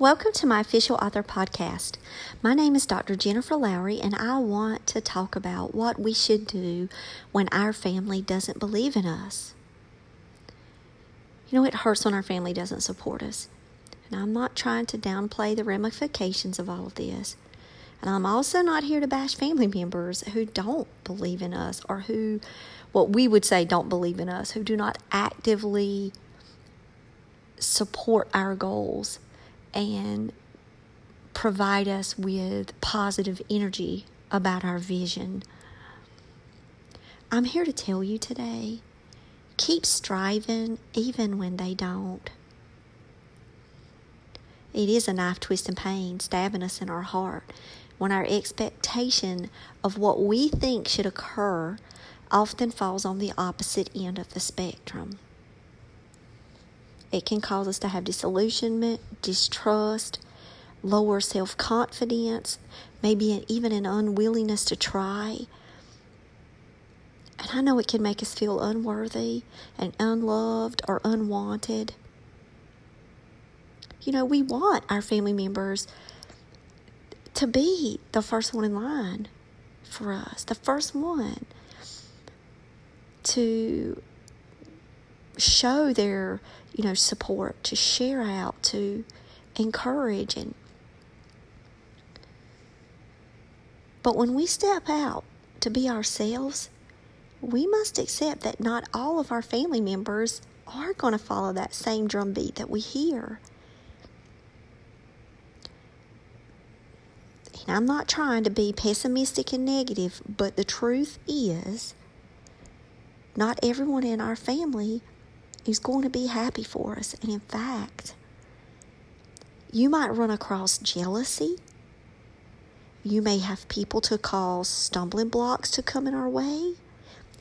Welcome to my official author podcast. My name is Dr. Jennifer Lowry, and I want to talk about what we should do when our family doesn't believe in us. You know, it hurts when our family doesn't support us. And I'm not trying to downplay the ramifications of all of this. And I'm also not here to bash family members who don't believe in us or who, what we would say, don't believe in us, who do not actively support our goals and provide us with positive energy about our vision. I'm here to tell you today keep striving even when they don't. It is a knife twisting pain stabbing us in our heart when our expectation of what we think should occur often falls on the opposite end of the spectrum. It can cause us to have disillusionment, distrust, lower self confidence, maybe even an unwillingness to try. And I know it can make us feel unworthy and unloved or unwanted. You know, we want our family members to be the first one in line for us, the first one to show their you know support to share out to encourage and but when we step out to be ourselves we must accept that not all of our family members are going to follow that same drumbeat that we hear. And i'm not trying to be pessimistic and negative but the truth is not everyone in our family is going to be happy for us. And in fact, you might run across jealousy. You may have people to cause stumbling blocks to come in our way,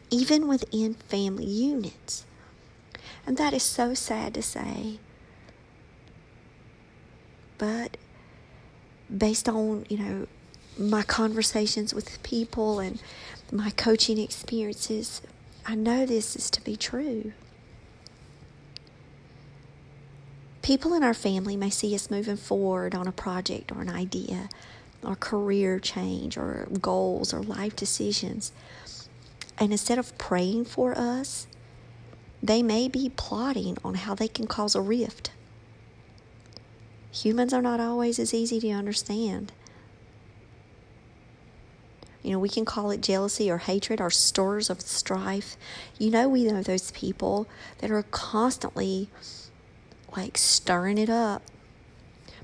even within family units. And that is so sad to say. But based on, you know, my conversations with people and my coaching experiences, I know this is to be true. People in our family may see us moving forward on a project or an idea or career change or goals or life decisions. And instead of praying for us, they may be plotting on how they can cause a rift. Humans are not always as easy to understand. You know, we can call it jealousy or hatred or stores of strife. You know, we know those people that are constantly like stirring it up.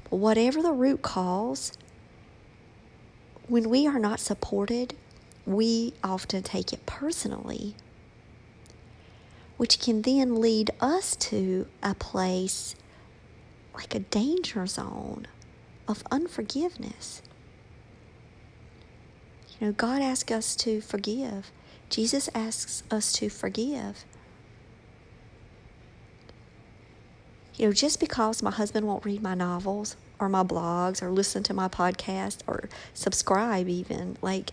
But whatever the root cause, when we are not supported, we often take it personally, which can then lead us to a place like a danger zone of unforgiveness. You know, God asks us to forgive. Jesus asks us to forgive. You know, just because my husband won't read my novels or my blogs or listen to my podcast or subscribe, even, like,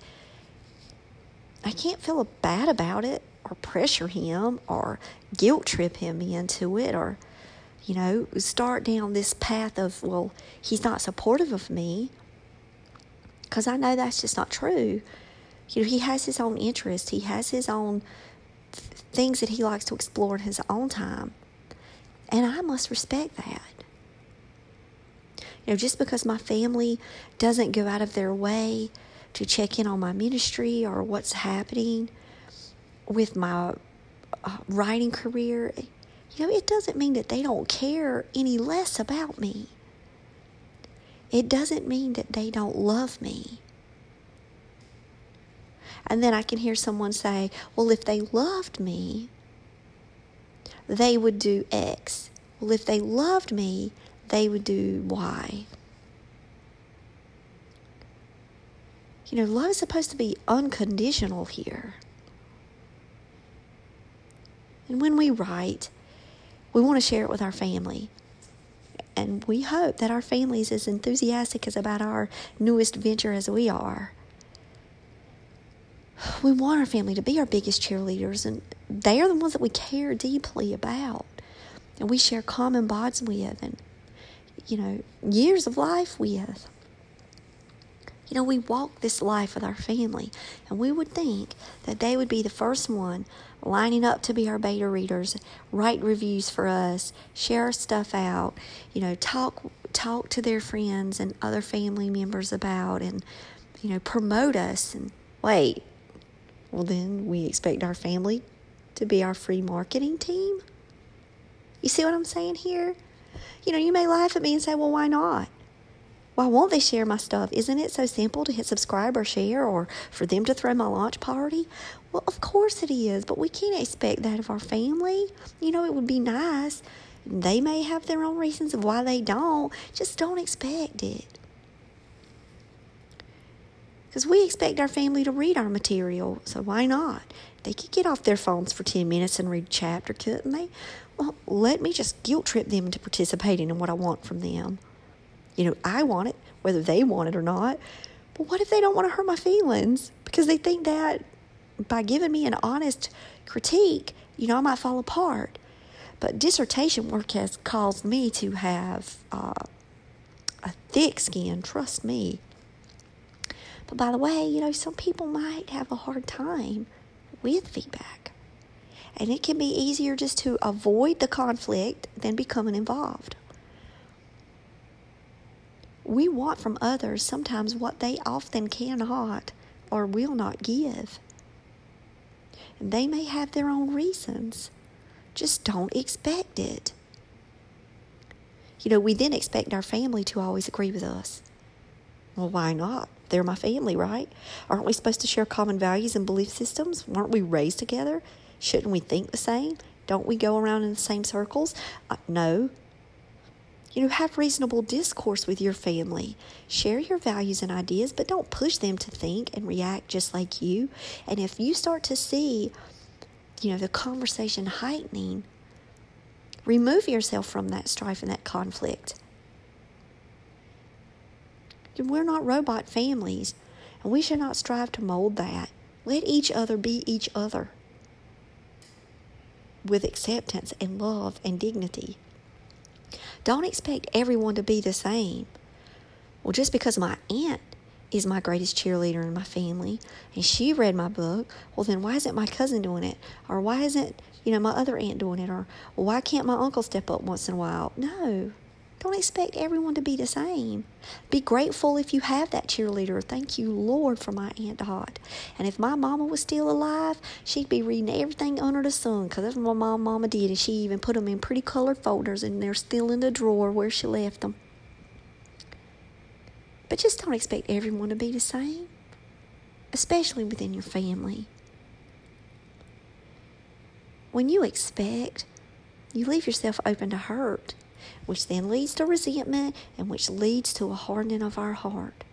I can't feel bad about it or pressure him or guilt trip him into it or, you know, start down this path of, well, he's not supportive of me because I know that's just not true. You know, he has his own interests, he has his own things that he likes to explore in his own time. And I must respect that. You know, just because my family doesn't go out of their way to check in on my ministry or what's happening with my uh, writing career, you know, it doesn't mean that they don't care any less about me. It doesn't mean that they don't love me. And then I can hear someone say, well, if they loved me, they would do X. Well, if they loved me, they would do Y. You know, love is supposed to be unconditional here. And when we write, we want to share it with our family. And we hope that our family is as enthusiastic as about our newest venture as we are. We want our family to be our biggest cheerleaders, and they are the ones that we care deeply about and we share common bonds with. And, you know, years of life with. You know, we walk this life with our family, and we would think that they would be the first one lining up to be our beta readers, write reviews for us, share our stuff out, you know, talk talk to their friends and other family members about and you know, promote us and wait. Well, then we expect our family to be our free marketing team. You see what I'm saying here? You know, you may laugh at me and say, well, why not? Why won't they share my stuff? Isn't it so simple to hit subscribe or share or for them to throw my launch party? Well, of course it is, but we can't expect that of our family. You know, it would be nice. They may have their own reasons of why they don't. Just don't expect it. Because we expect our family to read our material, so why not? They could get off their phones for 10 minutes and read a chapter, couldn't they? Well, let me just guilt trip them into participating in what I want from them. You know, I want it, whether they want it or not. But what if they don't want to hurt my feelings? Because they think that by giving me an honest critique, you know, I might fall apart. But dissertation work has caused me to have uh, a thick skin, trust me. But by the way, you know, some people might have a hard time with feedback. And it can be easier just to avoid the conflict than becoming involved we want from others sometimes what they often cannot or will not give. And they may have their own reasons. Just don't expect it. You know, we then expect our family to always agree with us. Well, why not? They're my family, right? Aren't we supposed to share common values and belief systems? Weren't we raised together? Shouldn't we think the same? Don't we go around in the same circles? Uh, no, you know, have reasonable discourse with your family. Share your values and ideas, but don't push them to think and react just like you. And if you start to see, you know, the conversation heightening, remove yourself from that strife and that conflict. We're not robot families, and we should not strive to mold that. Let each other be each other with acceptance and love and dignity. Don't expect everyone to be the same. Well, just because my aunt is my greatest cheerleader in my family and she read my book, well, then why isn't my cousin doing it? Or why isn't, you know, my other aunt doing it? Or why can't my uncle step up once in a while? No, don't expect everyone to be the same. Be grateful if you have that cheerleader. Thank you, Lord, for my Aunt Dot. And if my mama was still alive, she'd be reading everything under the sun because that's what my mama did. And she even put them in pretty colored folders and they're still in the drawer where she left them. But just don't expect everyone to be the same, especially within your family. When you expect, you leave yourself open to hurt which then leads to resentment and which leads to a hardening of our heart.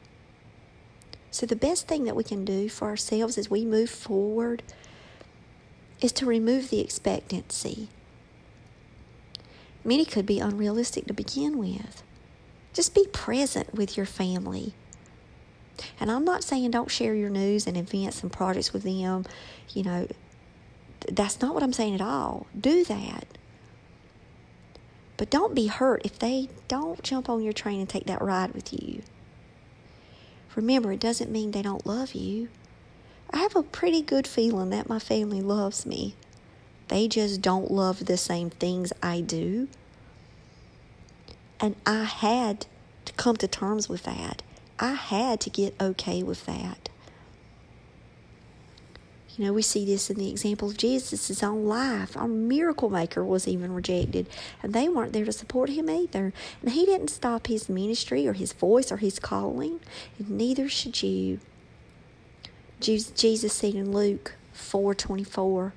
So, the best thing that we can do for ourselves as we move forward is to remove the expectancy. Many could be unrealistic to begin with. Just be present with your family. And I'm not saying don't share your news and events and projects with them. You know, that's not what I'm saying at all. Do that. But don't be hurt if they don't jump on your train and take that ride with you. Remember, it doesn't mean they don't love you. I have a pretty good feeling that my family loves me. They just don't love the same things I do. And I had to come to terms with that. I had to get okay with that. You know, we see this in the example of Jesus' own life. Our miracle maker was even rejected, and they weren't there to support him either. And he didn't stop his ministry or his voice or his calling, and neither should you. Jesus said in Luke 4:24,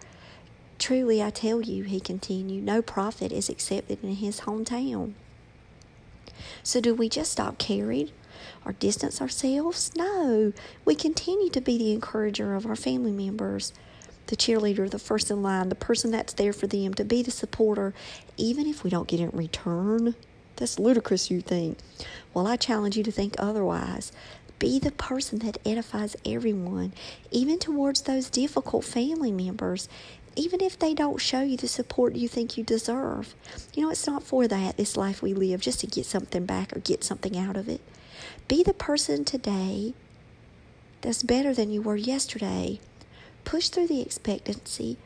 "Truly I tell you," he continued, "no prophet is accepted in his hometown." So do we just stop caring or distance ourselves. No, we continue to be the encourager of our family members, the cheerleader, the first in line, the person that's there for them, to be the supporter, even if we don't get it in return. That's ludicrous, you think. Well, I challenge you to think otherwise. Be the person that edifies everyone, even towards those difficult family members. even if they don't show you the support you think you deserve. You know, it's not for that, this life we live, just to get something back or get something out of it. Be the person today that's better than you were yesterday. Push through the expectancy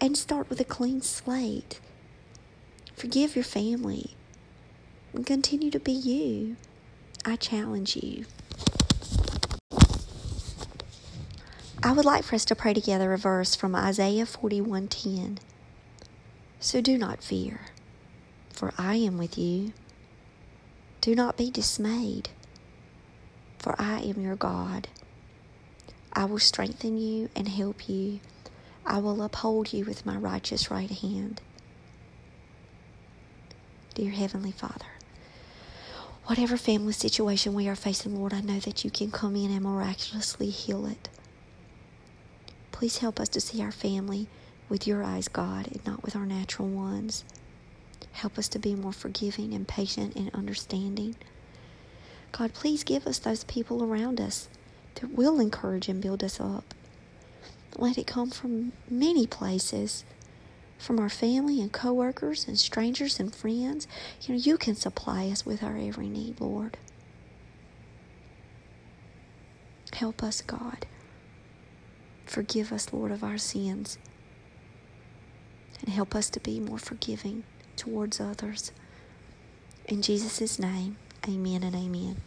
and start with a clean slate. Forgive your family and continue to be you. I challenge you. I would like for us to pray together a verse from Isaiah 41:10. So do not fear, for I am with you. Do not be dismayed, for I am your God. I will strengthen you and help you. I will uphold you with my righteous right hand. Dear Heavenly Father, whatever family situation we are facing, Lord, I know that you can come in and miraculously heal it. Please help us to see our family with your eyes, God, and not with our natural ones. Help us to be more forgiving and patient and understanding. God, please give us those people around us that will encourage and build us up. Let it come from many places, from our family and coworkers and strangers and friends. You know, you can supply us with our every need, Lord. Help us, God. Forgive us, Lord, of our sins. And help us to be more forgiving towards others. In Jesus' name, amen and amen.